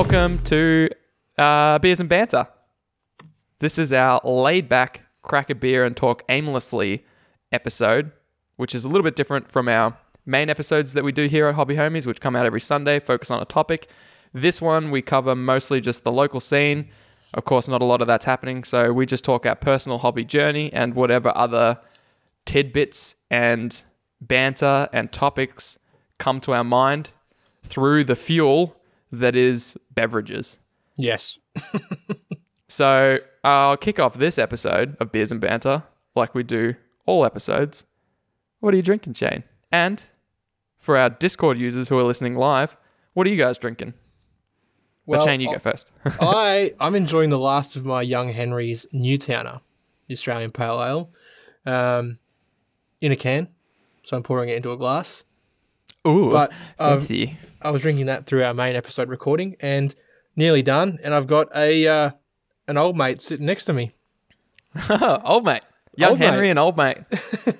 Welcome to uh, Beers and Banter. This is our laid back, crack a beer and talk aimlessly episode, which is a little bit different from our main episodes that we do here at Hobby Homies, which come out every Sunday, focus on a topic. This one, we cover mostly just the local scene. Of course, not a lot of that's happening, so we just talk our personal hobby journey and whatever other tidbits and banter and topics come to our mind through the fuel that is beverages. Yes. So I'll kick off this episode of Beers and Banter like we do all episodes. What are you drinking, Shane? And for our Discord users who are listening live, what are you guys drinking? but Shane, you I- go first. I I'm enjoying the last of my Young Henry's Newtowner, the Australian Pale Ale, um, in a can. So I'm pouring it into a glass. Ooh, But um, fancy. I was drinking that through our main episode recording, and nearly done. And I've got a uh, an old mate sitting next to me. old mate, young Old mate. Henry and old mate.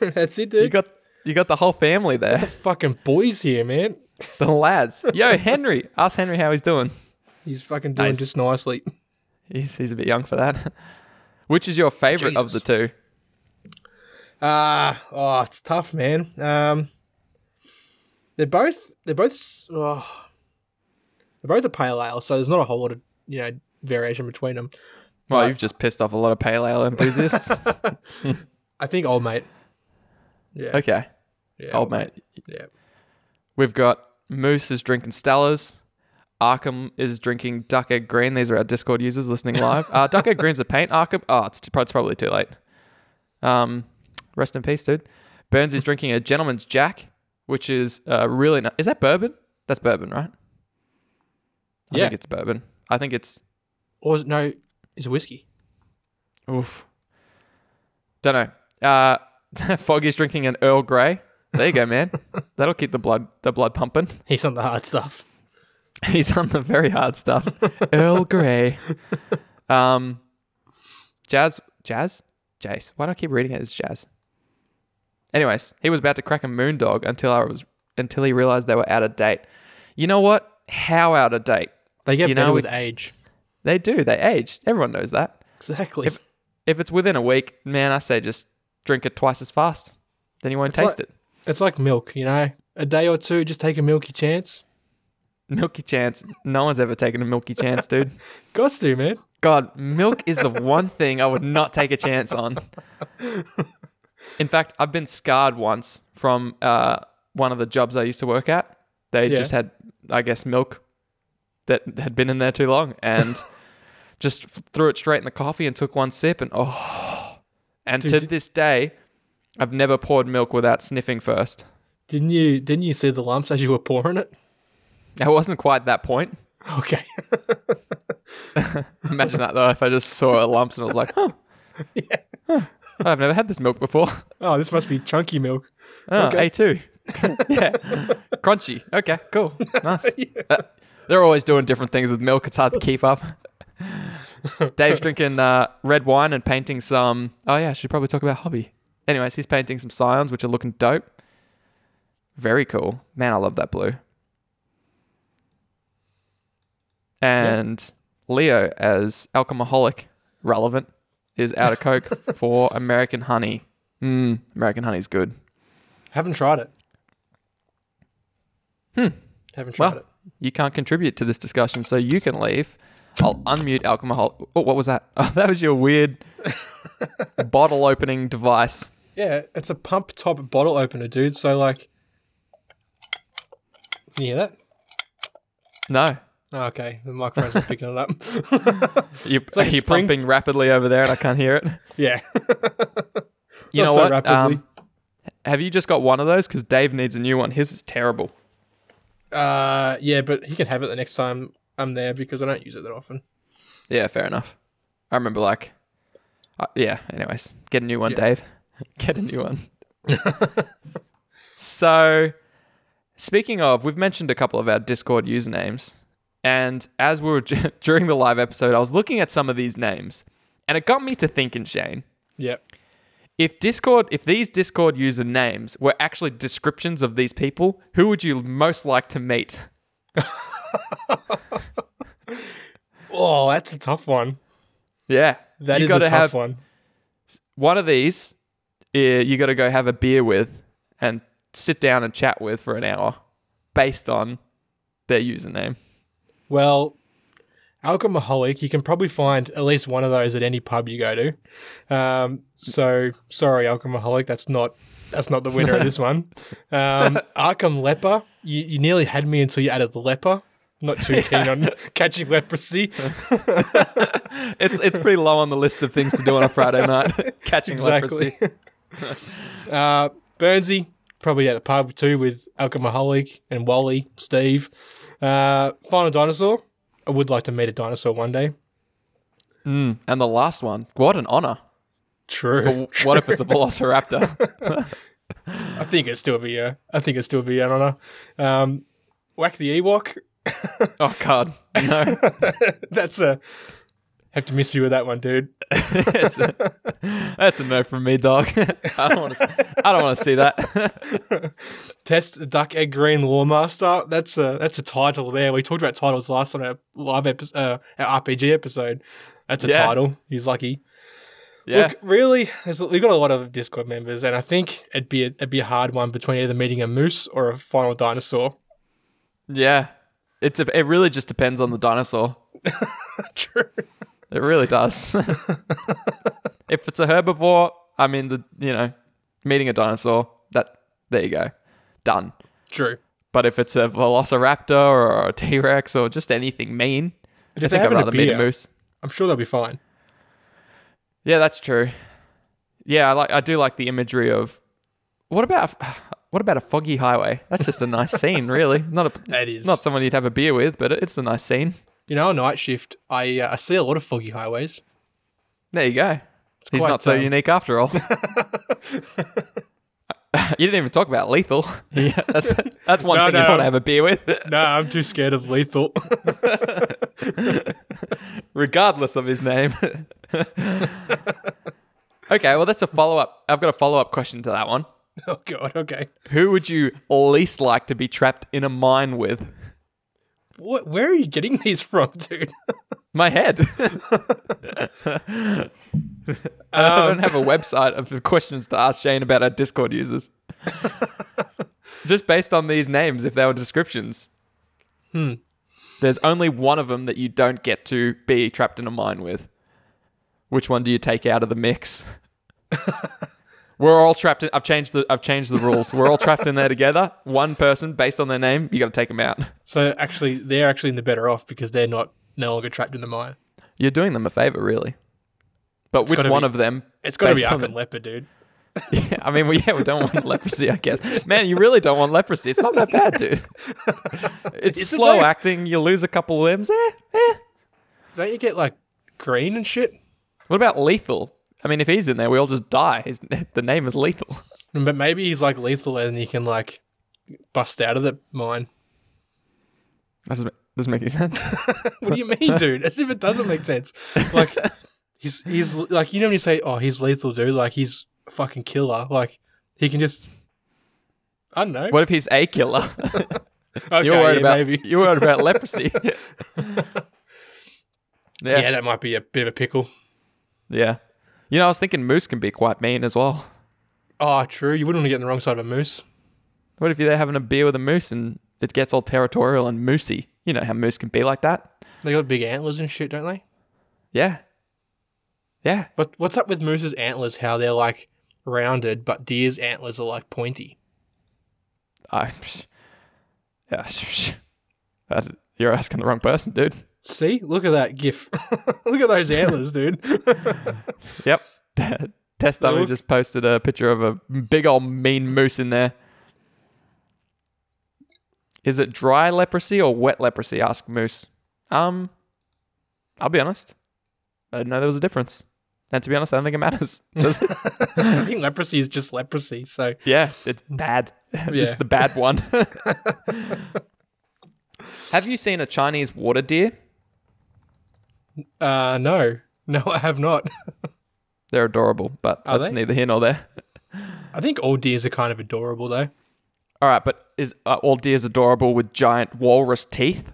That's it, dude. You got you got the whole family there, The fucking boys here, man. the lads. Yo, Henry, ask Henry how he's doing. He's fucking doing Nice. just nicely. He's he's a bit young for that. Which is your favorite of the two? Ah, oh, it's tough, man. Um, they're both they're both oh, they're both a pale ale, so there's not a whole lot of you know variation between them. Well, But- you've just pissed off a lot of pale ale enthusiasts. I think old mate. Yeah, okay, yeah, old mate. Yeah, We've got Moose is drinking Stellas. Arkham is drinking Duck Egg Green. These are our Discord users listening live. Uh, Duck Egg Green's a paint. Arkham. Oh, it's, t- it's probably too late. Um, rest in peace, dude. Burns is drinking a Gentleman's Jack, which is uh, really. Ni- is that bourbon? That's bourbon, right? I Yeah. think it's bourbon. I think it's. or is it, no, it's a whiskey. Oof. Don't know. Uh, Foggy's drinking an Earl Grey. There you go, man. That'll keep the blood the blood pumping. He's on the hard stuff. He's on the very hard stuff. Earl Grey. Um, Jazz, Jazz, Jace. Why do I keep reading it as Jazz? Anyways, he was about to crack a moondog until I was until he realized they were out of date. You know what? How out of date? They get You better know, with it- age. They do. They age. Everyone knows that. Exactly. If- If it's within a week, man, I say just drink it twice as fast. Then you won't It's taste like- it. it's like milk, you know. A day or two, just take a milky chance. Milky chance. No one's ever taken a milky chance, dude. Got to, man. God, milk is the one thing I would not take a chance on. In fact, I've been scarred once from uh, one of the jobs I used to work at. They Yeah. just had, I guess, milk that had been in there too long and just f- threw it straight in the coffee and took one sip and oh. And Dude, to this day, I've never poured milk without sniffing first. Didn't you? Didn't you see the lumps as you were pouring it? I wasn't quite that point. Okay. Imagine that though, if I just saw a lumps and I was like, huh, huh, I've never had this milk before. oh, this must be chunky milk. Oh, Okay. A2. yeah. Crunchy. Okay, cool. Nice. Uh, they're always doing different things with milk. It's hard to keep up. Dave's drinking uh, red wine and painting some. Oh, yeah, I should probably talk about hobby. Anyways, he's painting some scions, which are looking dope. Very cool. Man, I love that blue. And Leo, as alcoholic relevant, is out of Coke for American Honey. Mm, American Honey's good. Haven't tried it. Hmm. Haven't tried Well, it. you can't contribute to this discussion, so you can leave. I'll unmute alcohol. Oh, what was that? Oh, that was your weird bottle opening device. Yeah, it's a pump top bottle opener, dude. So like, can you hear that? No, Oh, okay, the microphone's not picking it up. you, like are you spring. pumping rapidly over there, and I can't hear it. yeah. You Not know so what? Um, have you just got one of those? Because Dave needs a new one. His is terrible. Uh, yeah, but he can have it the next time I'm there because I don't use it that often. Yeah, fair enough. I remember like, uh, yeah. Anyways, get a new one, Yeah. Dave. Get a new one. so, speaking of, we've mentioned a couple of our Discord usernames, and as we were during the live episode, I was looking at some of these names, and it got me to thinking, Shane. Yep. If Discord, if these Discord user names were actually descriptions of these people, who would you most like to meet? Oh, that's a tough one. Yeah. That you is a tough have one. one of these. uh, You got to go have a beer with and sit down and chat with for an hour, based on their username. Well, alcoholic, you can probably find at least one of those at any pub you go to. Um, so sorry, alcoholic, that's not that's not the winner of this one. Um, Arkham leper, you, you nearly had me until you added the leper. Not too keen on catching leprosy. It's it's pretty low on the list of things to do on a Friday night. Catching Exactly. leprosy. uh, Burnsy, probably at the pub too with alcoholic and Wally, Steve. Uh, Final dinosaur. I would like to meet a dinosaur one day. Mm, and the last one, what an honor. True. But what if it's a velociraptor? I think it'd still be a. I think it'd still be an honor. Um, Whack the Ewok. oh God, no. That's a. Have to miss you with that one, dude. A- that's a no from me, dog. I don't want to. I don't want to see that. Test the Duck Egg Green Lawmaster. That's a that's a title there. We talked about titles last time our live episode, uh, our RPG episode. That's a Yeah. title. He's lucky. yeah, Look, really, we've got a lot of Discord members, and I think it'd be a, it'd be a hard one between either meeting a moose or a final dinosaur. yeah. It's a, it really just depends on the dinosaur. True. It really does. if it's a herbivore, I mean the you know meeting a dinosaur. That there you go, done. True. But if it's a velociraptor or a T Rex or just anything mean, But I if they're think I'd rather meet a moose. I'm sure they'll be fine. Yeah, that's true. Yeah, I like I do like the imagery of what about what about a foggy highway? That's just a nice scene, really. Not a That is not someone you'd have a beer with, but it's a nice scene. You know, night shift, I uh, I see a lot of foggy highways. There you go. He's quite, not so um, unique after all. you didn't even talk about lethal. Yeah, that's that's one No, thing you no. want to have a beer with, no, I'm too scared of lethal. regardless of his name. okay, well that's a follow up. I've got a follow up question to that one. oh god. Okay. Who would you least like to be trapped in a mine with? What? Where are you getting these from, dude? My head. I don't have a website of questions to ask Shane about our Discord users. Just based on these names, if they were descriptions. Hmm. There's only one of them that you don't get to be trapped in a mine with. Which one do you take out of the mix? We're all trapped in. I've changed the. I've changed the rules. We're all trapped in there together. One person, based on their name, you got to take them out. So actually, they're actually in the better off because they're not no longer trapped in the mine. You're doing them a favor, really. But which one be- of them? It's got to be Arkham Leper, dude. Yeah, I mean, we, yeah, we don't want leprosy, I guess. Man, you really don't want leprosy. It's not that bad, dude. It's Is it slow acting. You lose a couple limbs. Eh, eh. Don't you get like green and shit? What about lethal? I mean, if he's in there, we all just die. His, the name is lethal. But maybe he's like lethal and he can like bust out of the mine. That doesn't, doesn't make any sense. What do you mean, dude? As if it doesn't make sense. Like he's he's like you know when you say, "Oh, he's lethal, dude," like he's a fucking killer. Like he can just I don't know. What if he's a killer? Okay, you're worried yeah, about maybe. you're worried about leprosy. Yeah. yeah, that might be a bit of a pickle. yeah. You know, I was thinking moose can be quite mean as well. Oh, true. You wouldn't want to get on the wrong side of a moose. What if you're there having a beer with a moose and it gets all territorial and moosey? You know how moose can be like that. They got big antlers and shit, don't they? Yeah. Yeah. But what's up with moose's antlers? How they're like rounded, but deer's antlers are like pointy. I, yeah, that, you're asking the wrong person, dude. See, look at that gif. look at those antlers, dude. Yep. Test dummy just posted a picture of a big old mean moose in there. Is it dry leprosy or wet leprosy? Asked Moose. Um, I'll be honest. I didn't know there was a difference. And to be honest, I don't think it matters. It? I think leprosy is just leprosy. So yeah, it's bad. it's the bad one. Have you seen a Chinese water deer? Uh no. No, I have not. They're adorable, but Are that's they? neither here nor there. I think all deers are kind of adorable though. All right, but is uh, all deers adorable with giant walrus teeth?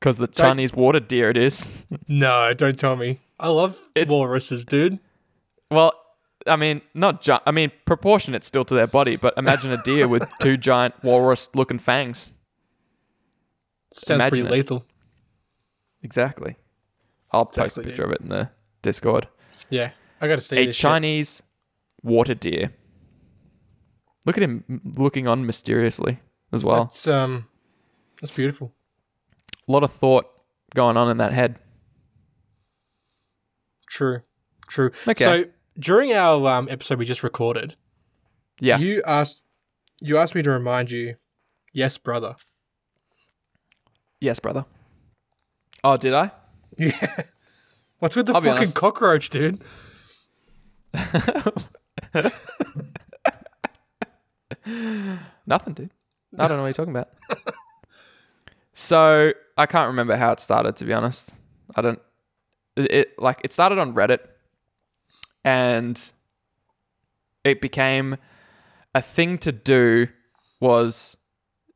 Because the Chinese water deer it is. no, don't tell me. I love It's- walruses, dude. Well, I mean, not gi- I mean, proportionate still to their body, but imagine a deer with two giant walrus-looking fangs. Sounds Imagine pretty it. lethal. Exactly. I'll post a picture of it in the Discord. Yeah, I got to see a this. shit. Chinese water deer. Look at him looking on mysteriously as well. That's um, that's beautiful. A lot of thought going on in that head. True, true. Okay. So during our um, episode we just recorded, Yeah. you asked you asked me to remind you, yes, brother. yes, brother. Oh, did I? Yeah. What's with the I'll fucking cockroach, dude? Nothing, dude. I don't know what you're talking about. so I can't remember how it started. To be honest, I don't. It, it like it started on Reddit, and it became a thing to do. Was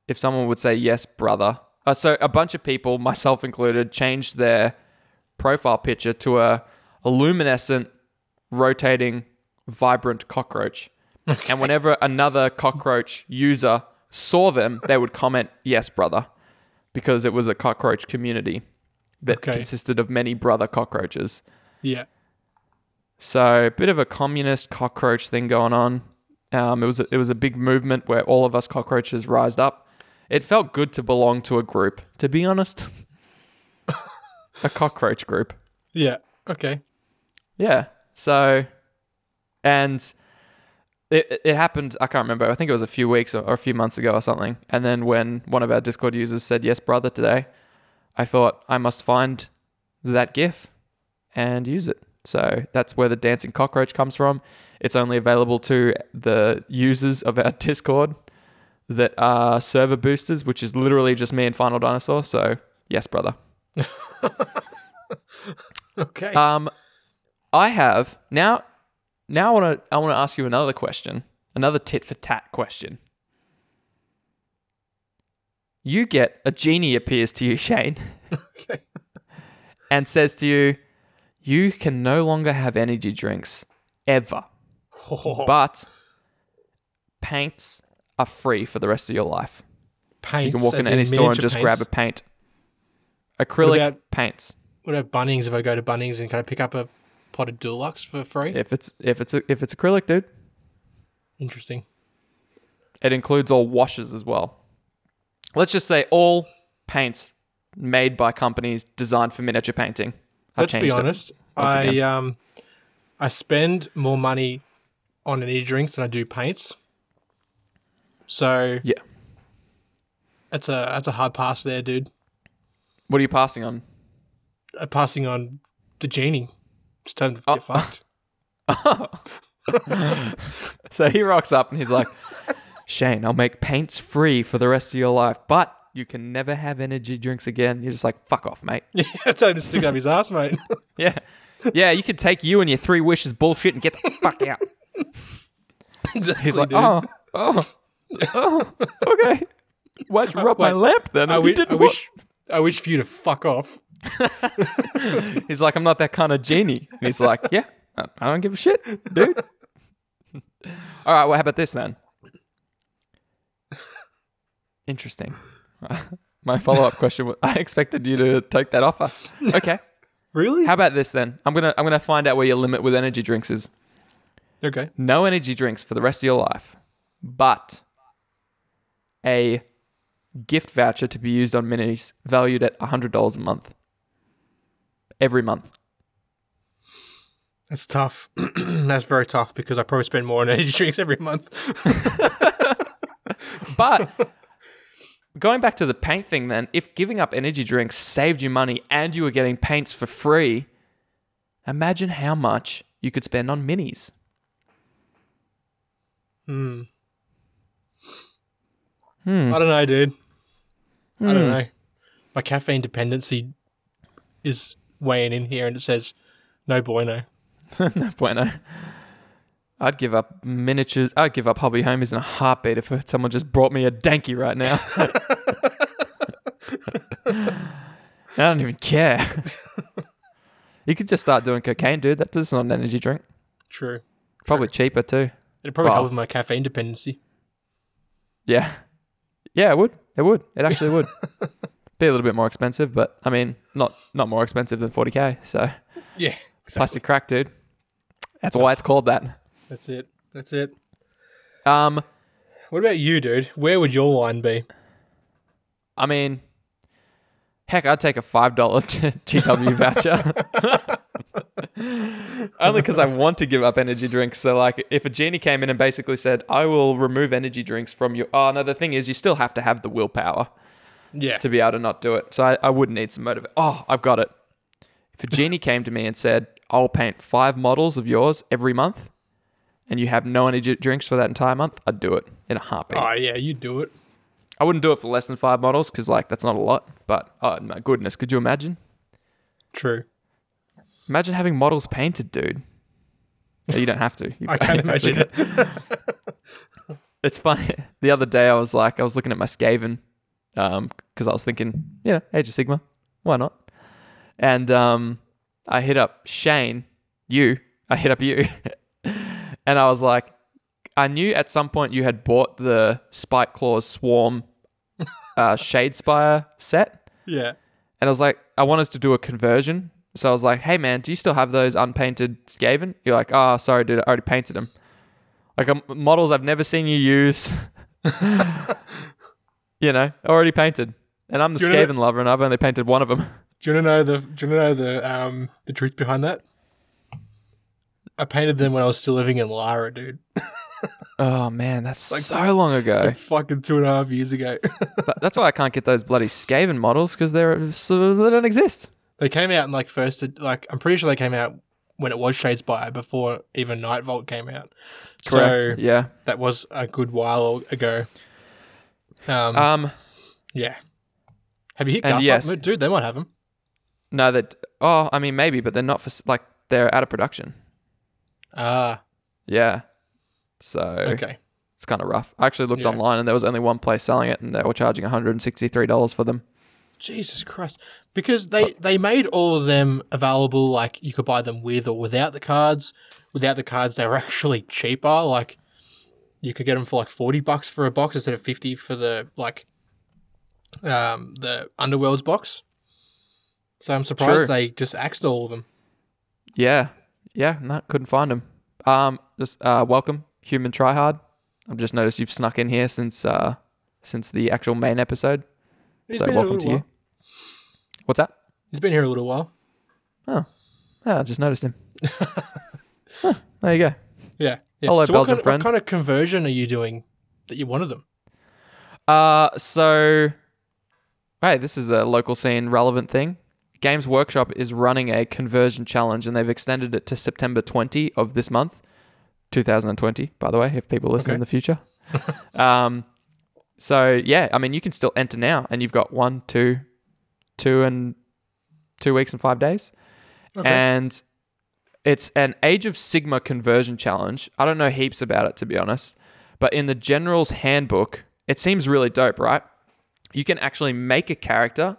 if someone would say yes, brother. Uh, so a bunch of people, myself included, changed their profile picture to a, a luminescent, rotating, vibrant cockroach. And whenever another cockroach user saw them, they would comment, Yes, brother, because it was a cockroach community that Okay. consisted of many brother cockroaches. Yeah. So, a bit of a communist cockroach thing going on. Um, it was a, it was a big movement where all of us cockroaches rised up. It felt good to belong to a group, to be honest. a cockroach group. Yeah. Okay. Yeah. So, and it, it happened, I can't remember, I think it was a few weeks or, or a few months ago or something. And then when one of our Discord users said, Yes, brother, today, I thought I must find that GIF and use it. So that's where the dancing cockroach comes from. It's only available to the users of our Discord that are server boosters, which is literally just me and Final Dinosaur. So, yes, brother. Okay. Um, I have now. Now I want to. I want to ask you another question. Another tit for tat question. You get a genie appears to you, Shane, okay. and says to you, "You can no longer have energy drinks ever, but paints are free for the rest of your life. Paints. You can walk in any store and just grab a paint. Acrylic about- paints. What about Bunnings? If I go to Bunnings and can I pick up a pot of Dulux for free? If it's if it's if it's acrylic, dude, Interesting. It includes all washes as well. Let's just say all paints made by companies designed for miniature painting. I've Let's be honest. I again. um, I spend more money on energy drinks than I do paints. So Yeah. that's a that's a hard pass there, dude. What are you passing on? Uh, passing on the genie. Just tell him to Oh. get fucked. So he rocks up and he's like, Shane, I'll make paints free for the rest of your life, but you can never have energy drinks again. You're just like, fuck off, mate. Yeah, him to stick up his ass, mate. Yeah. Yeah, you can take you and your three wishes bullshit and get the fuck out. exactly, He's like, dude. oh, oh, oh, okay. Why'd you rub my lamp then? I, didn't I wish I wish for you to fuck off. He's like, I'm not that kind of genie. And he's like, Yeah, I I don't give a shit, dude. All right, well, how about this then? Interesting. My follow up question was I expected you to take that offer. Okay. Really? How about this then? I'm gonna I'm gonna find out where your limit with energy drinks is. okay. No energy drinks for the rest of your life, but a gift voucher to be used on minis valued at $100 a month. Every month. That's tough. That's very tough because I probably spend more on energy drinks every month. But going back to the paint thing, then, if giving up energy drinks saved you money and you were getting paints for free, imagine how much you could spend on minis. Hmm. Hmm. I don't know, dude. I don't Hmm. know. My caffeine dependency is weighing in here and it says no bueno. no bueno. I'd give up miniatures. I'd give up hobby homies in a heartbeat if someone just brought me a danky right now. I don't even care. you could just start doing cocaine, dude. That is does not an energy drink. True. Probably cheaper too. It'd probably Well- help with my caffeine dependency. Yeah. Yeah, it would. It would. It actually would. Be a little bit more expensive, but I mean, not not more expensive than 40k. So Yeah. plastic crack, dude. That's why it's called that. That's it. That's it. Um, What about you, dude? Where would your line be? I mean, heck, I'd take a five dollar GW voucher. Only because I want to give up energy drinks. So, like, if a genie came in and basically said, "I will remove energy drinks from you," oh no, the thing is, you still have to have the willpower Yeah. to be able to not do it. So I, I would need some motivation. Oh, I've got it. If a genie came to me and said, "I'll paint five models of yours every month," and you have no energy drinks for that entire month, I'd do it in a heartbeat. Oh yeah, you'd do it. I wouldn't do it for less than five models because, like, that's not a lot. But oh my goodness, could you imagine? True. Imagine having models painted, dude. No, you don't have to. You- I can't imagine it. It's funny. The other day, I was like, I was looking at my Skaven, um, because I was thinking, you know, Age of Sigmar, why not? And um, I hit up Shane, you. I hit up you, and I was like, I knew at some point you had bought the Spiteclaw's Swarm, uh, Shadespire set. Yeah. And I was like, I want us to do a conversion. So I was like, hey man, do you still have those unpainted Skaven? You're like, oh, sorry, dude, I already painted them. Like um, models I've never seen you use. you know, already painted. And I'm the you know Skaven lover and I've only painted one of them. Do you want to know the? Do you want to know the um the truth behind that? I painted them when I was still living in Lara, dude. Oh man, that's Like- so long ago. Like fucking two and a half years ago. That's why I can't get those bloody Skaven models because they're so they don't exist. They came out in like first, like I'm pretty sure they came out when it was Shades Shadespire before even Night Vault came out. Correct. So yeah. that was a good while ago. Um, Um. yeah. Have you hit and Guthop? yes. Dude, they might have them. No, that. Oh, I mean maybe, but they're not for s- like they're out of production. Ah, Yeah. So okay. It's kind of rough. I actually looked Yeah. online and there was only one place selling it and they were charging $163 for them. Jesus Christ. Because they, they made all of them available, like you could buy them with or without the cards. Without the cards, they were actually cheaper. Like you could get them for like 40 bucks for a box instead of 50 for the, like, um, the Underworlds box. So I'm surprised True. they just axed all of them. Yeah. Yeah, no, couldn't find them. Um, just uh, welcome, Human Tryhard. I've just noticed you've snuck in here since uh, since the actual main episode. He's so been here a welcome to you. What's that? He's been here a little while. Oh, yeah, I just noticed him. Huh, there you go. Yeah. yeah. Hello, so what Belgian kind, friend. what kind of conversion are you doing that you wanted them? Uh, so, hey, this is a local scene relevant thing. Games Workshop is running a conversion challenge, and they've extended it to September 20 of this month, 2020. By the way, if people listen Okay. in the future. um, so yeah, I mean, you can still enter now, and you've got one, two, two, and two weeks and five days, Okay. and it's an Age of Sigmar conversion challenge. I don't know heaps about it to be honest, but in the General's Handbook, it seems really dope, right? You can actually make a character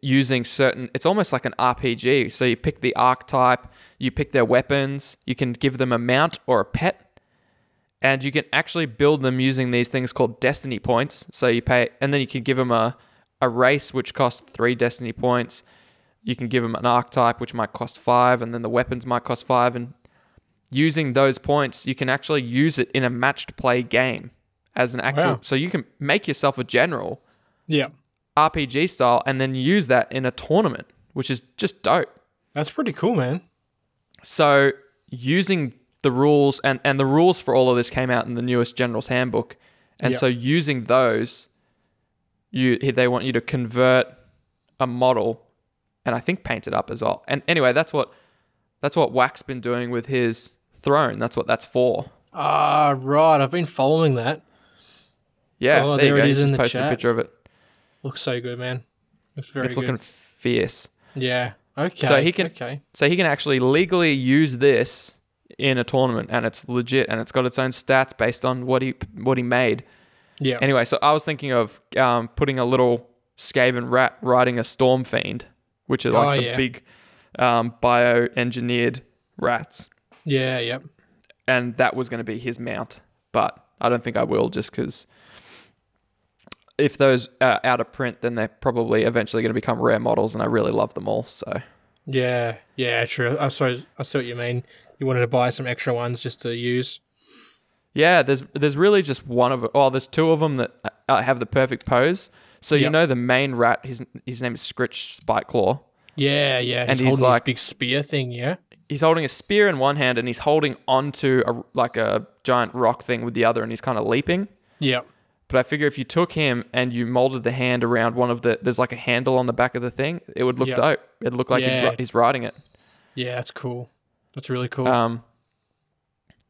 using certain it's almost like an RPG. So you pick the archetype, you pick their weapons, you can give them a mount or a pet, and you can actually build them using these things called destiny points. So you pay and then you can give them a a race which costs 3 destiny points. You can give them an archetype which might cost 5 and then the weapons might cost 5 and using those points, you can actually use it in a matched play game as an actual Wow. so you can make yourself a general yeah. RPG style and then use that in a tournament, which is just dope. That's pretty cool, man. So using the rules and, and the rules for all of this came out in the newest General's Handbook. And Yep. so using those, you they want you to convert a model and I think paint it up as well. And anyway, that's what that's what Whack's been doing with his throne. That's what that's for. Ah, right. I've been following that. Yeah, Oh, there, there it is in the posted a chat. picture of it. Looks so good, man. Looks very it's good. looking fierce. yeah. Okay. So he can- Okay. So he can actually legally use this in a tournament, and it's legit, and it's got its own stats based on what he what he made. Yeah. Anyway, so I was thinking of um, putting a little Skaven rat riding a storm fiend, which are like Oh, the yeah. big um, bioengineered rats, Yeah, yep. and that was going to be his mount. But I don't think I will, just because if those are out of print, then they're probably eventually going to become rare models, and I really love them all. So Yeah, yeah, true. I suppose I see what you mean. You wanted to buy some extra ones just to use. Yeah, there's there's really just one of oh, there's two of them that uh, have the perfect pose. So you Yep. know the main rat, his his name is Skritch Spiteclaw. Yeah, yeah. And he's, holding like- his big spear thing. Yeah. he's holding a spear in one hand and he's holding onto a like a giant rock thing with the other and he's kind of leaping Yep. but i figure if you took him and you molded the hand around one of the there's like a handle on the back of the thing it would look Yep. dope it'd look like he'd Yeah. ri- he's riding it Yeah, that's cool. That's really cool. um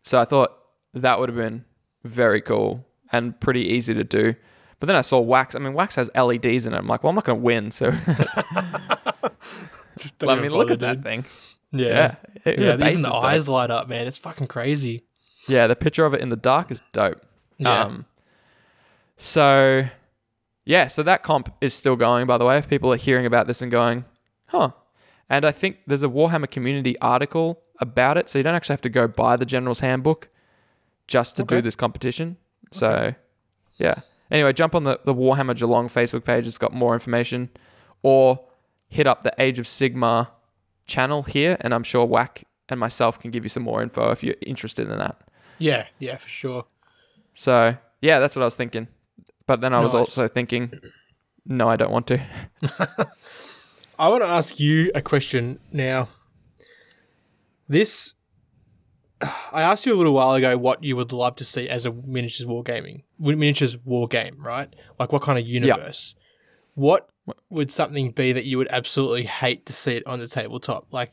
so i thought that would have been very cool and pretty easy to do but then i saw Whack's i mean Whack's has leds in it i'm like well i'm not going to win so Just i don't mean look bother, at that thing Yeah. yeah Yeah, It- the even the is dope. eyes light up, man. It's fucking crazy. Yeah, the picture of it in the dark is dope. Yeah. Um, so, yeah, so that comp is still going, by the way. If people are hearing about this and going, huh. And I think there's a Warhammer community article about it. So you don't actually have to go buy the General's Handbook just to Okay. do this competition. So, yeah. Anyway, jump on the, the Warhammer Geelong Facebook page. It's got more information. Or hit up the Age of Sigmar channel here. And I'm sure Whack and myself can give you some more info if you're interested in that. Yeah, yeah, for sure. So yeah, that's what I was thinking. But then I was also thinking, no, I don't want to. I want to ask you a question now. This, I asked you a little while ago what you would love to see as a miniatures wargaming, miniatures war game, right? Like what kind of universe? What would something be that you would absolutely hate to see it on the tabletop? Like,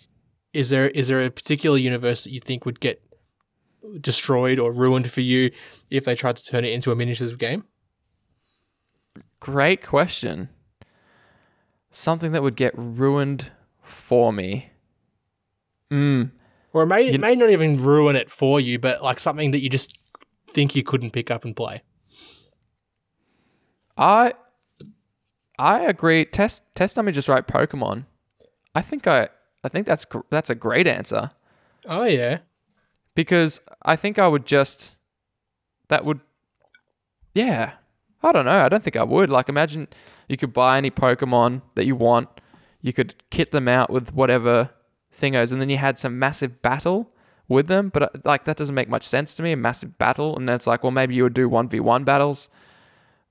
is there is there a particular universe that you think would get destroyed or ruined for you if they tried to turn it into a miniatures game? Great question. Something that would get ruined for me. Mm. Or it may it may not even ruin it for you, but like something that you just think you couldn't pick up and play. I I agree. Test test dummy just write Pokemon. I think I I think that's that's a great answer Oh yeah. because I think I would just that would yeah. I don't know. I don't think I would. Like imagine you could buy any Pokemon that you want. You could kit them out with whatever thingos and then you had some massive battle with them, but uh, like that doesn't make much sense to me, a massive battle and then it's like, well maybe you would do 1v1 battles.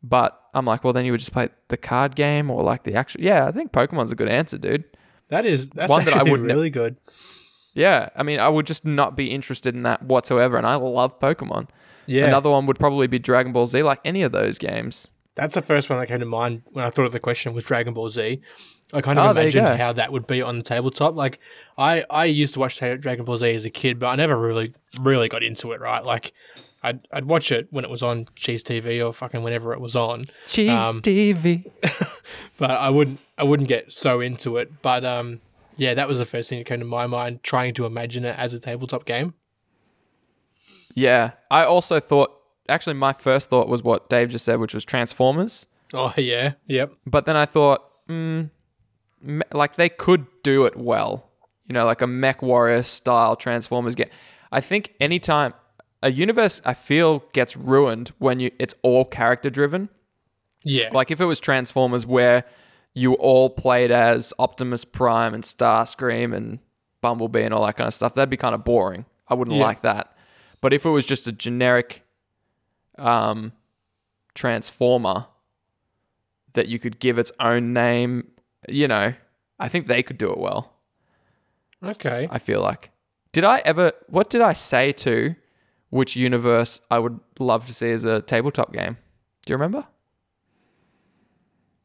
But I'm like, well then you would just play the card game or like the actual Yeah, I think Pokemon's a good answer, dude. That is that's One that I would ne- really good. Yeah, I mean, I would just not be interested in that whatsoever, and I love Pokemon. Yeah. Another one would probably be Dragon Ball Z, like any of those games. That's the first one that came to mind when I thought of the question was Dragon Ball Z. I kind Oh, of you imagined how that would be on the tabletop. Like I, I used to watch Dragon Ball Z as a kid, but I never really, really got into it. Right, like I'd, I'd watch it when it was on Cheez TV or fucking whenever it was on, Cheez Um, TV. but I wouldn't, I wouldn't get so into it. But um, yeah, that was the first thing that came to my mind, trying to imagine it as a tabletop game. Yeah, I also thought. Actually, my first thought was what Dave just said, which was Transformers. Oh yeah, yep, But then I thought, mm, me- like they could do it well. You know, like a Mech Warrior style Transformers game. I think anytime a universe, I feel gets ruined when you it's all character driven. yeah, Like if it was Transformers where you all played as Optimus Prime and Starscream and Bumblebee and all that kind of stuff, that'd be kind of boring. I wouldn't Yeah. like that. But if it was just a generic um, Transformer that you could give its own name, you know, I think they could do it well. okay. I feel like. Did I ever? What did I say to? Which universe I would love to see as a tabletop game? Do you remember?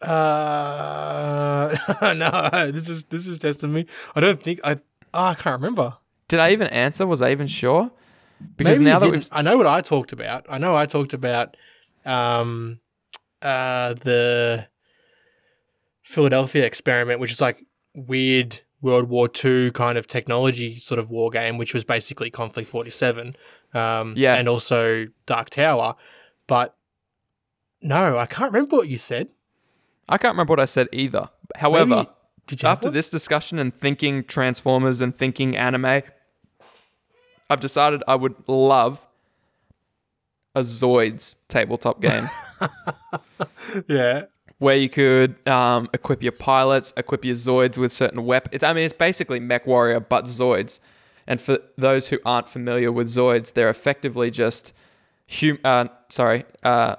Uh, no, this is this is testing me. I don't think I. Oh, I can't remember. Did I even answer? Was I even sure? Because Maybe now that we've I know what I talked about. I know I talked about um, uh, the Philadelphia experiment, which is like weird World War II kind of technology sort of war game, which was basically Konflikt 47. Um, Yeah. And also Dark Tower. But no, I can't remember what you said. I can't remember what I said either. However, Maybe- did you after this discussion and thinking Transformers and thinking anime, I've decided I would love a Zoids tabletop game Yeah. Where you could um, equip your pilots, equip your Zoids with certain weapons. I mean, it's basically Mech Warrior but Zoids. And for those who aren't familiar with Zoids, they're effectively just hum- uh, sorry, uh,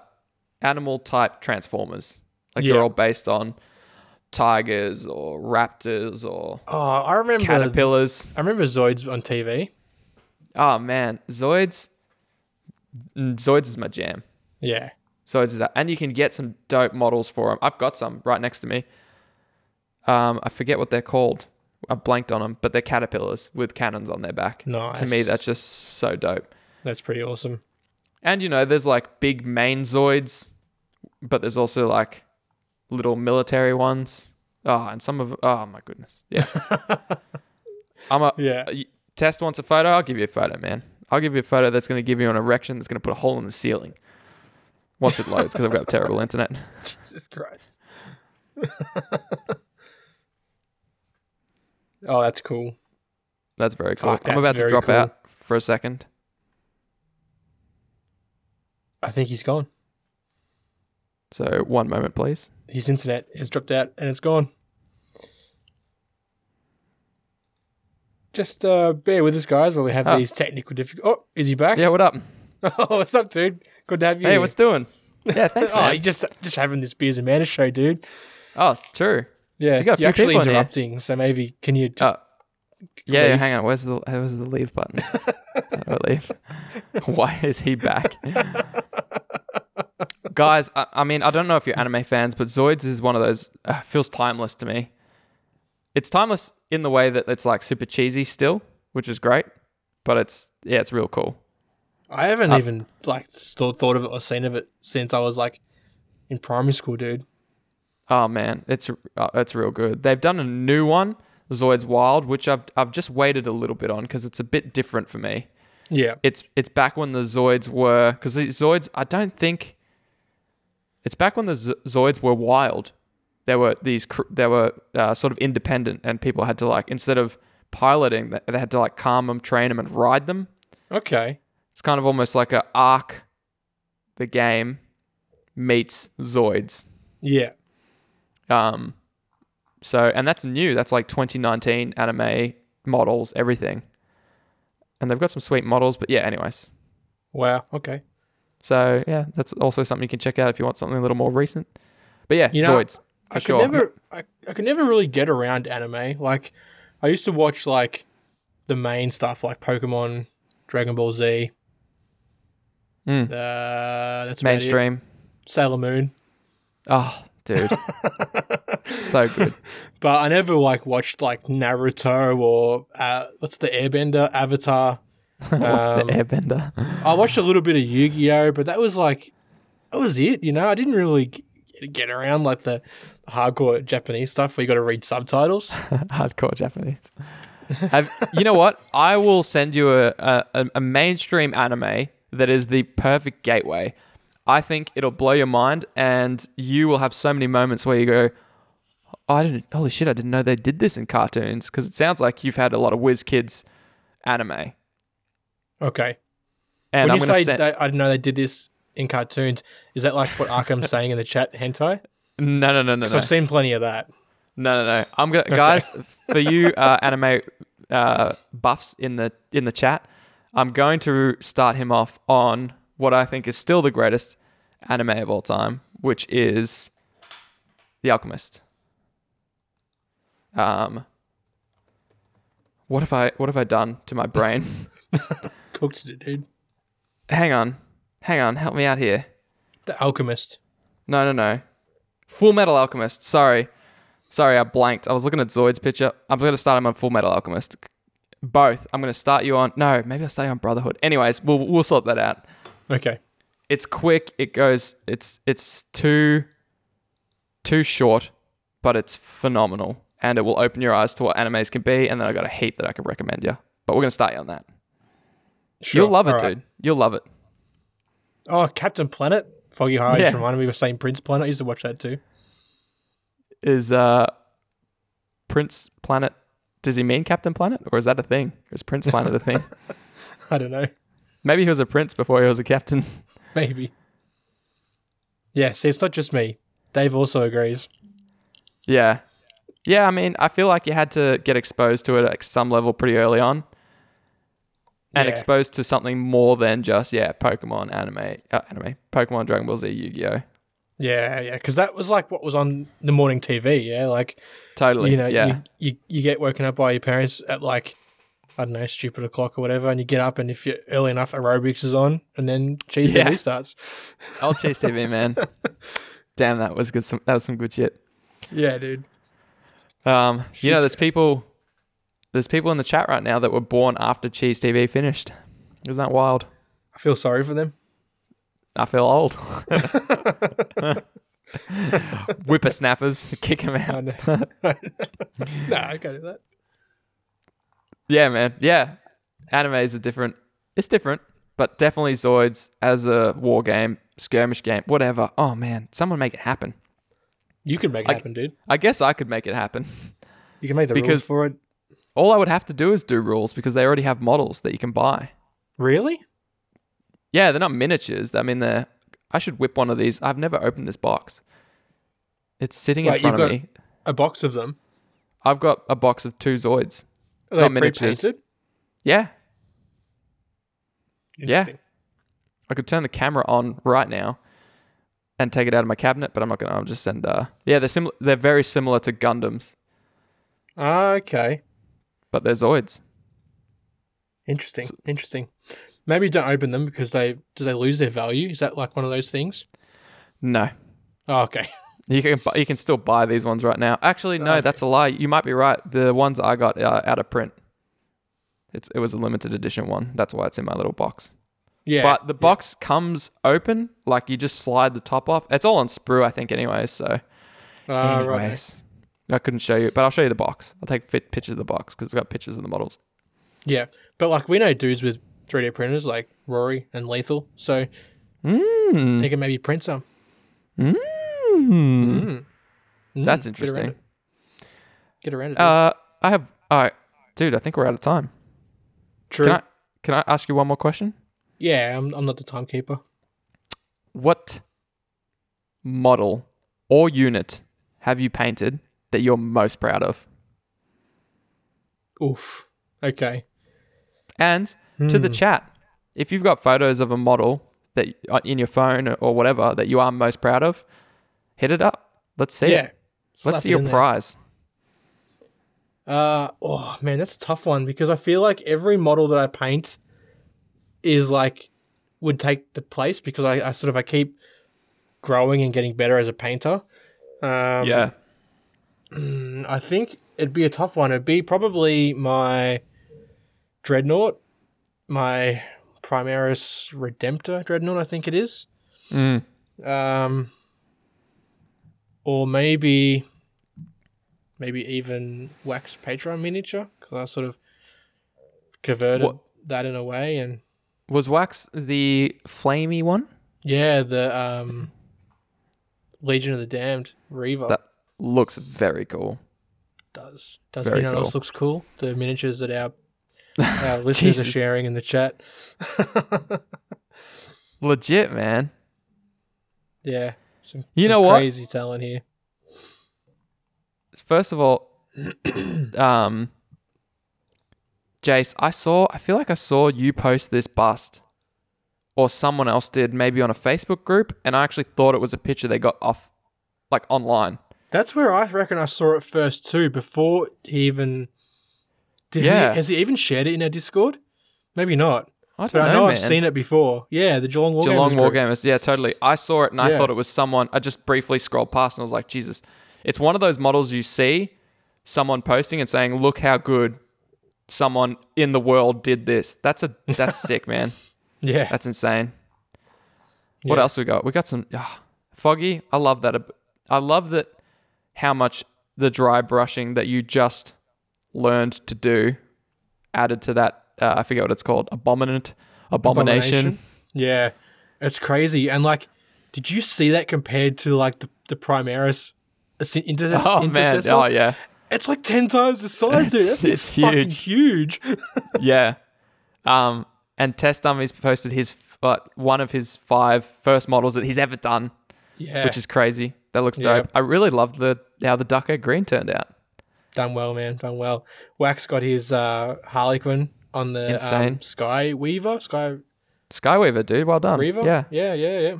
animal type Transformers. Like Yeah. they're all based on tigers or raptors or Oh, I remember. caterpillars. I remember Zoids on TV. Oh man, Zoids. Zoids is my jam. Yeah. Zoids is that, and you can get some dope models for them. I've got some right next to me. Um, I forget what they're called. I blanked on them, but they're caterpillars with cannons on their back. Nice. To me, that's just so dope. That's pretty awesome. And you know, there's like big main Zoids, but there's also like little military ones. Oh, and some of oh my goodness, yeah. I'm a Yeah. Test wants a photo. I'll give you a photo, man. I'll give you a photo that's going to give you an erection that's going to put a hole in the ceiling once it loads because I've got terrible internet. Jesus Christ. oh, that's cool. That's very cool. Fuck, I'm that's about to very drop cool. out for a second. I think he's gone. So one moment, please. His internet has dropped out and it's gone. Just uh, bear with us, guys, while we have Oh. these technical difficulties. Oh, is he back? Yeah, what up? oh, what's up, dude? Good to have you. Hey, what's doing? Yeah, thanks, oh, man. you just just having this beers and manners show, dude. Oh, true. Yeah, You got a few you're actually in interrupting, so maybe can you just Oh, yeah, hang on. Where's the where's the leave button? I leave? Why is he back? Guys, I, I mean, I don't know if you're anime fans, but Zoids is one of those uh, feels timeless to me. It's timeless in the way that it's like super cheesy still, which is great, but it's yeah, it's real cool. I haven't Uh, even like still thought of it or seen of it since I was like in primary school, dude. Oh man, it's uh, it's real good. They've done a new one, Zoids Wild, which I've I've just waited a little bit on because it's a bit different for me. Yeah. It's it's back when the Zoids were because the Zoids I don't think it's back when the Zoids were wild. There were these cr- they were uh, sort of independent and people had to like instead of piloting they they had to like calm them, train them, and ride them. Okay. It's kind of almost like a arc the game meets Zoids. Yeah. Um, so and that's new. That's like 2019 anime models, everything. And they've got some sweet models, but yeah. Anyways, Wow. Okay. so yeah, that's also something you can check out if you want something a little more recent. But yeah, You know, Zoids for I sure. could never I, I could never really get around anime. Like I used to watch like the main stuff like Pokemon, Dragon Ball Z. Mm. Uh, that's. Mainstream. Sailor Moon. Oh, dude, so good. But I never like watched like Naruto or uh, what's the Airbender Avatar. What's Um, the Airbender? I watched a little bit of Yu Gi Oh, but that was like that was it. You know, I didn't really get around like the hardcore Japanese stuff where you got to read subtitles. Hardcore Japanese. Have, you know what? I will send you a, a, a mainstream anime that is the perfect gateway. I think it'll blow your mind, and you will have so many moments where you go, oh, "I didn't, holy shit, I didn't know they did this in cartoons." Because it sounds like you've had a lot of whiz kids anime, Okay. and when I'm you say I didn't know they did this in cartoons. Is that like what Arkham's saying in the chat, hentai? no, no, no, no, no. I've seen plenty of that. No, no, no. I'm gonna guys for you uh, anime uh, buffs in the in the chat. I'm going to start him off on what I think is still the greatest anime of all time, which is The Alchemist. Um, what have I what have I done to my brain? Cooked it, dude. hang on, hang on, help me out here. The Alchemist. No, no, no. Full Metal Alchemist. Sorry. Sorry, I blanked. I was looking at Zoid's picture. I'm going to start him on Full Metal Alchemist. Both. I'm going to start you on. No, maybe I'll start you on Brotherhood. Anyways, we'll, we'll sort that out. Okay. It's quick. It goes. It's it's too too short, but it's phenomenal, and it will open your eyes to what animes can be. And then I got a heap that I can recommend you. But we're going to start you on that. Sure. You'll love it, right. dude. You'll love it. Oh, Captain Planet. Foggy High Yeah. just reminded me of St. Prince Planet. I used to watch that too. is uh, Prince Planet. Does he mean Captain Planet, or is that a thing? Or is Prince Planet a thing? I don't know. Maybe he was a prince before he was a captain. Maybe. Yeah, see, it's not just me. Dave also agrees. Yeah. Yeah, I mean, I feel like you had to get exposed to it at some level pretty early on. And Yeah. exposed to something more than just, yeah, Pokemon, anime, uh, anime, Pokemon, Dragon Ball Z, Yu Gi Oh! Yeah, yeah, because that was like what was on the morning TV. Yeah, like Totally. you know, yeah. you, you you get woken up by your parents at like I don't know, stupid o'clock or whatever, and you get up, and if you're early enough, aerobics is on, and then Cheez Yeah. TV starts. Old Cheez TV, man. Damn, that was good. Some, that was some good shit. Yeah, dude. Um, you know, there's people, there's people in the chat right now that were born after Cheez TV finished. Isn't that wild? I feel sorry for them. I feel old. Whippersnappers, kick him I out. nah, I can't do that. Yeah, man. Yeah, animes are different. It's different, but definitely Zoids as a war game, skirmish game, whatever. Oh man, someone make it happen. You can make it I- happen, dude. I guess I could make it happen. You can make the because- rules for it. All I would have to do is do rules because they already have models that you can buy. Really? Yeah, they're not miniatures. I mean, they're. I should whip one of these. I've never opened this box. It's sitting in front of got- me. A box of them. I've got a box of two Zoids. Are they miniatures. pre-painted? Yeah, Yeah. Interesting. I could turn the camera on right now and take it out of my cabinet, but I'm not gonna. I'll just send. Uh, yeah, they're similar. They're very similar to Gundams, Okay. but they're Zoids. Interesting. Interesting. Maybe don't open them because they do they lose their value? Is that like one of those things? No, Oh, okay. you can. bu- You can still buy these ones right now. Actually, no, Okay. that's a lie. You might be right. The ones I got uh, out of print. It's it was a limited edition one. That's why it's in my little box. Yeah. But the box comes open, like you just slide the top off. It's all on sprue, I think, anyways. So, Ah, right. anyways, I couldn't show you, but I'll show you the box. I'll take fit pictures of the box because it's got pictures of the models. Yeah. But like we know dudes with 3D printers like Rory and Lethal, so Mm. they can maybe print some. Mm. Mm. Mm, That's around interesting. Get around it. Uh, I have. All right, dude. I think we're out of time. True. Can I can I ask you one more question? yeah, I'm, I'm not the timekeeper. What model or unit have you painted that you're most proud of? Oof. Okay. And to the Hmm. chat, if you've got photos of a model that uh, in your phone or whatever that you are most proud of, hit it up. Let's see Yeah. it. Let's see it your there. prize. Uh oh man, that's a tough one because I feel like every model that I paint is like would take the place because I, I sort of I keep growing and getting better as a painter. Um, yeah. mm, I think it'd be a tough one. It'd be probably my dreadnought, my Primaris Redemptor dreadnought. I think it is. Mm. Um, or maybe, maybe even wax Patreon miniature because I sort of converted What- that in a way, and Was Wax the flamey one? yeah, the um, Legion of the Damned Reaver That looks very cool. does does very know what else looks cool? The miniatures that our our listeners are sharing in the chat. Legit, man. yeah, some, You some know what? Crazy talent here. First of all, um, Jace, I saw. I feel like I saw you post this bust, or someone else did, maybe on a Facebook group, and I actually thought it was a picture they got off, like online. That's where I reckon I saw it first too. Before he even did, Yeah. he, has he even shared it in our Discord? Maybe not. I don't But I know, know man. I've seen it before. Yeah, the Geelong Wargamers. Geelong group. Wargamers. Yeah, totally. I saw it and I Yeah. thought it was someone. I just briefly scrolled past and I was like, Jesus. It's one of those models you see someone posting and saying, "Look how good someone in the world did this." That's a that's sick, man. Yeah, That's insane. What Yeah. else we got? We got some ah, foggy. I love that. I love that how much the dry brushing that you just learned to do added to that. Uh, I forget what it's called. Abominant abomination. Yeah, it's crazy. And like, did you see that compared to like the, the Primaris inter- Oh man, oh yeah, It's like ten times the size, dude. It's- it's fucking huge. yeah. Um, and Test Dummies posted his uh, one of his five first models that he's ever done, yeah, which is crazy. That looks dope. I really love the how the Duck Egg Green turned out. done well, man. Done well. Wax got his uh, Harlequin on the Insane. um, Sky Weaver, Sky Skyweaver, dude, well done. Reaver. Yeah, yeah, yeah, yeah.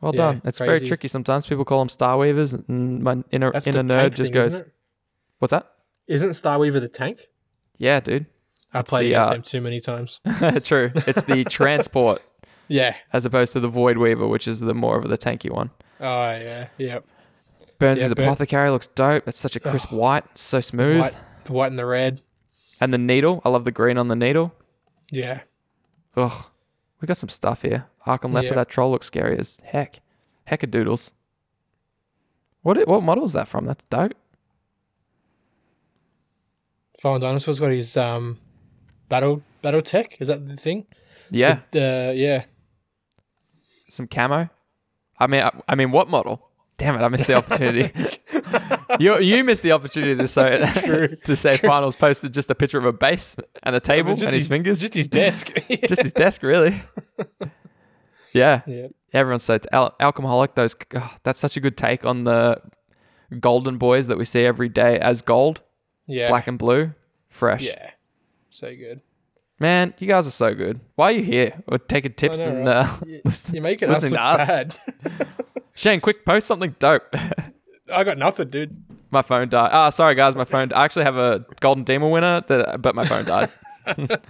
well Yeah, done. It's very tricky sometimes. People call them Starweavers, and my inner That's inner nerd just thing, goes, "What's that?" isn't Starweaver the tank? Yeah, dude. I played the, against uh, them too many times. True. It's the transport Yeah. as opposed to the Void Weaver, which is the more of the tanky one. Oh yeah. Yep. Burns' Yeah, Apothecary looks dope. It's such a crisp white, so smooth. White, the white and the red. And the needle, I love the green on the needle. Yeah. Ugh, we got some stuff here. Arkham Leper, Yeah. that troll looks scary as heck. Heck of doodles. What what model is that from? That's dope. Fallen Dinosaur's got his um, battle battle tech. Is that the thing? Yeah, The, uh, yeah. some camo. I mean, I, I mean, what model? Damn it, I missed the opportunity. you you missed the opportunity to say to say finals posted just a picture of a base and a table and his, fingers, Just his desk. just his desk, really. yeah, yeah. everyone says Al- alcoholic. Those oh, that's such a good take on the golden boys that we see every day as gold, Yeah. black and blue, fresh. Yeah. So good. Man, you guys are so good. Why are you here? We're taking tips know, and right? uh, You- listen- You're making us look bad. Shane, quick, post something dope. I got nothing, dude. my phone died. Ah, sorry guys, my phone. I actually have a golden demon winner, that, but my phone died.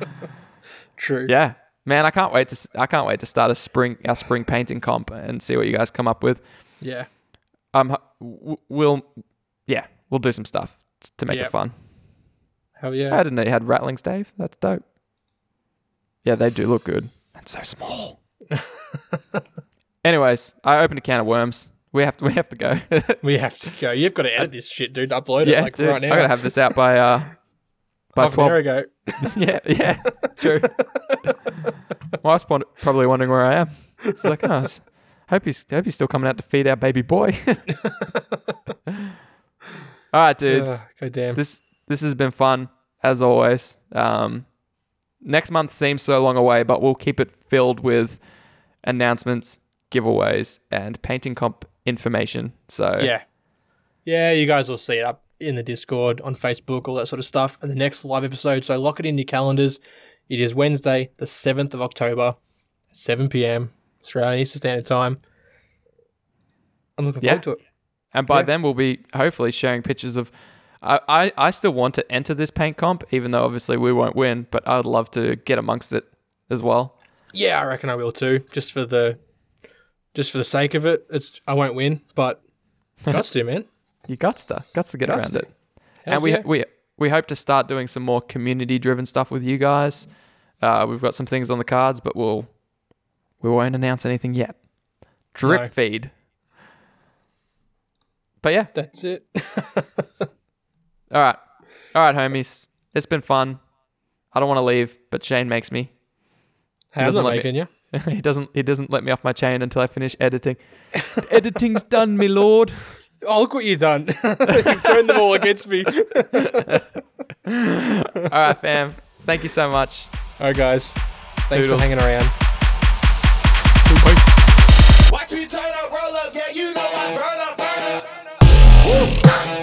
True. yeah, man, I can't wait to. I can't wait to start a spring our spring painting comp and see what you guys come up with. Yeah. Um, we'll, yeah, we'll do some stuff to make Yep. it fun. Hell yeah! I didn't know you had ratlings, Dave. That's dope. Yeah, they do look good. And so small. Anyways, I opened a can of worms. We have to. We have to go. We have to go. You've got to edit this shit, dude. Upload yeah, it like dude, right now. I gotta have this out by uh by Half an hour twelve. ago. yeah, yeah, true. My wife's probably wondering where I am. She's like, oh, hope he's hope he's still coming out to feed our baby boy. All right, dudes. Ugh, God damn. this this has been fun as always. Um, next month seems so long away, but we'll keep it filled with announcements, giveaways, and painting comp information. So Yeah. Yeah, you guys will see it up in the Discord, on Facebook, all that sort of stuff, and the next live episode. So lock it in your calendars. It is Wednesday, the 7th of October, 7 p.m. Australian Eastern Standard Time. I'm looking Yeah. forward to it. And by Yeah. then, we'll be hopefully sharing pictures of. I, I, I still want to enter this paint comp, even though obviously we won't win, but I'd love to get amongst it as well. Yeah, I reckon I will too, just for the just for the sake of it. It's I won't win, but guts to, man. You guts to, guts to get Guts around to. it. and we, yeah. we, we hope to start doing some more community driven stuff with you guys. Uh, we've got some things on the cards, but we'll we won't announce anything yet. Drip No. feed. But yeah, That's it. all right, all right, homies. It's been fun. I don't want to leave, but Shane makes me. Hey, I'm not let me- making you. he doesn't. He doesn't let me off my chain until I finish editing. Editing's done, me lord. Oh, look what you've done. You've turned them all against me. All right, fam. Thank you so much. All right, guys. Thanks Toodles. for hanging around. Watch me turn up, roll up, yeah, you know I burn up, burn up. Woo!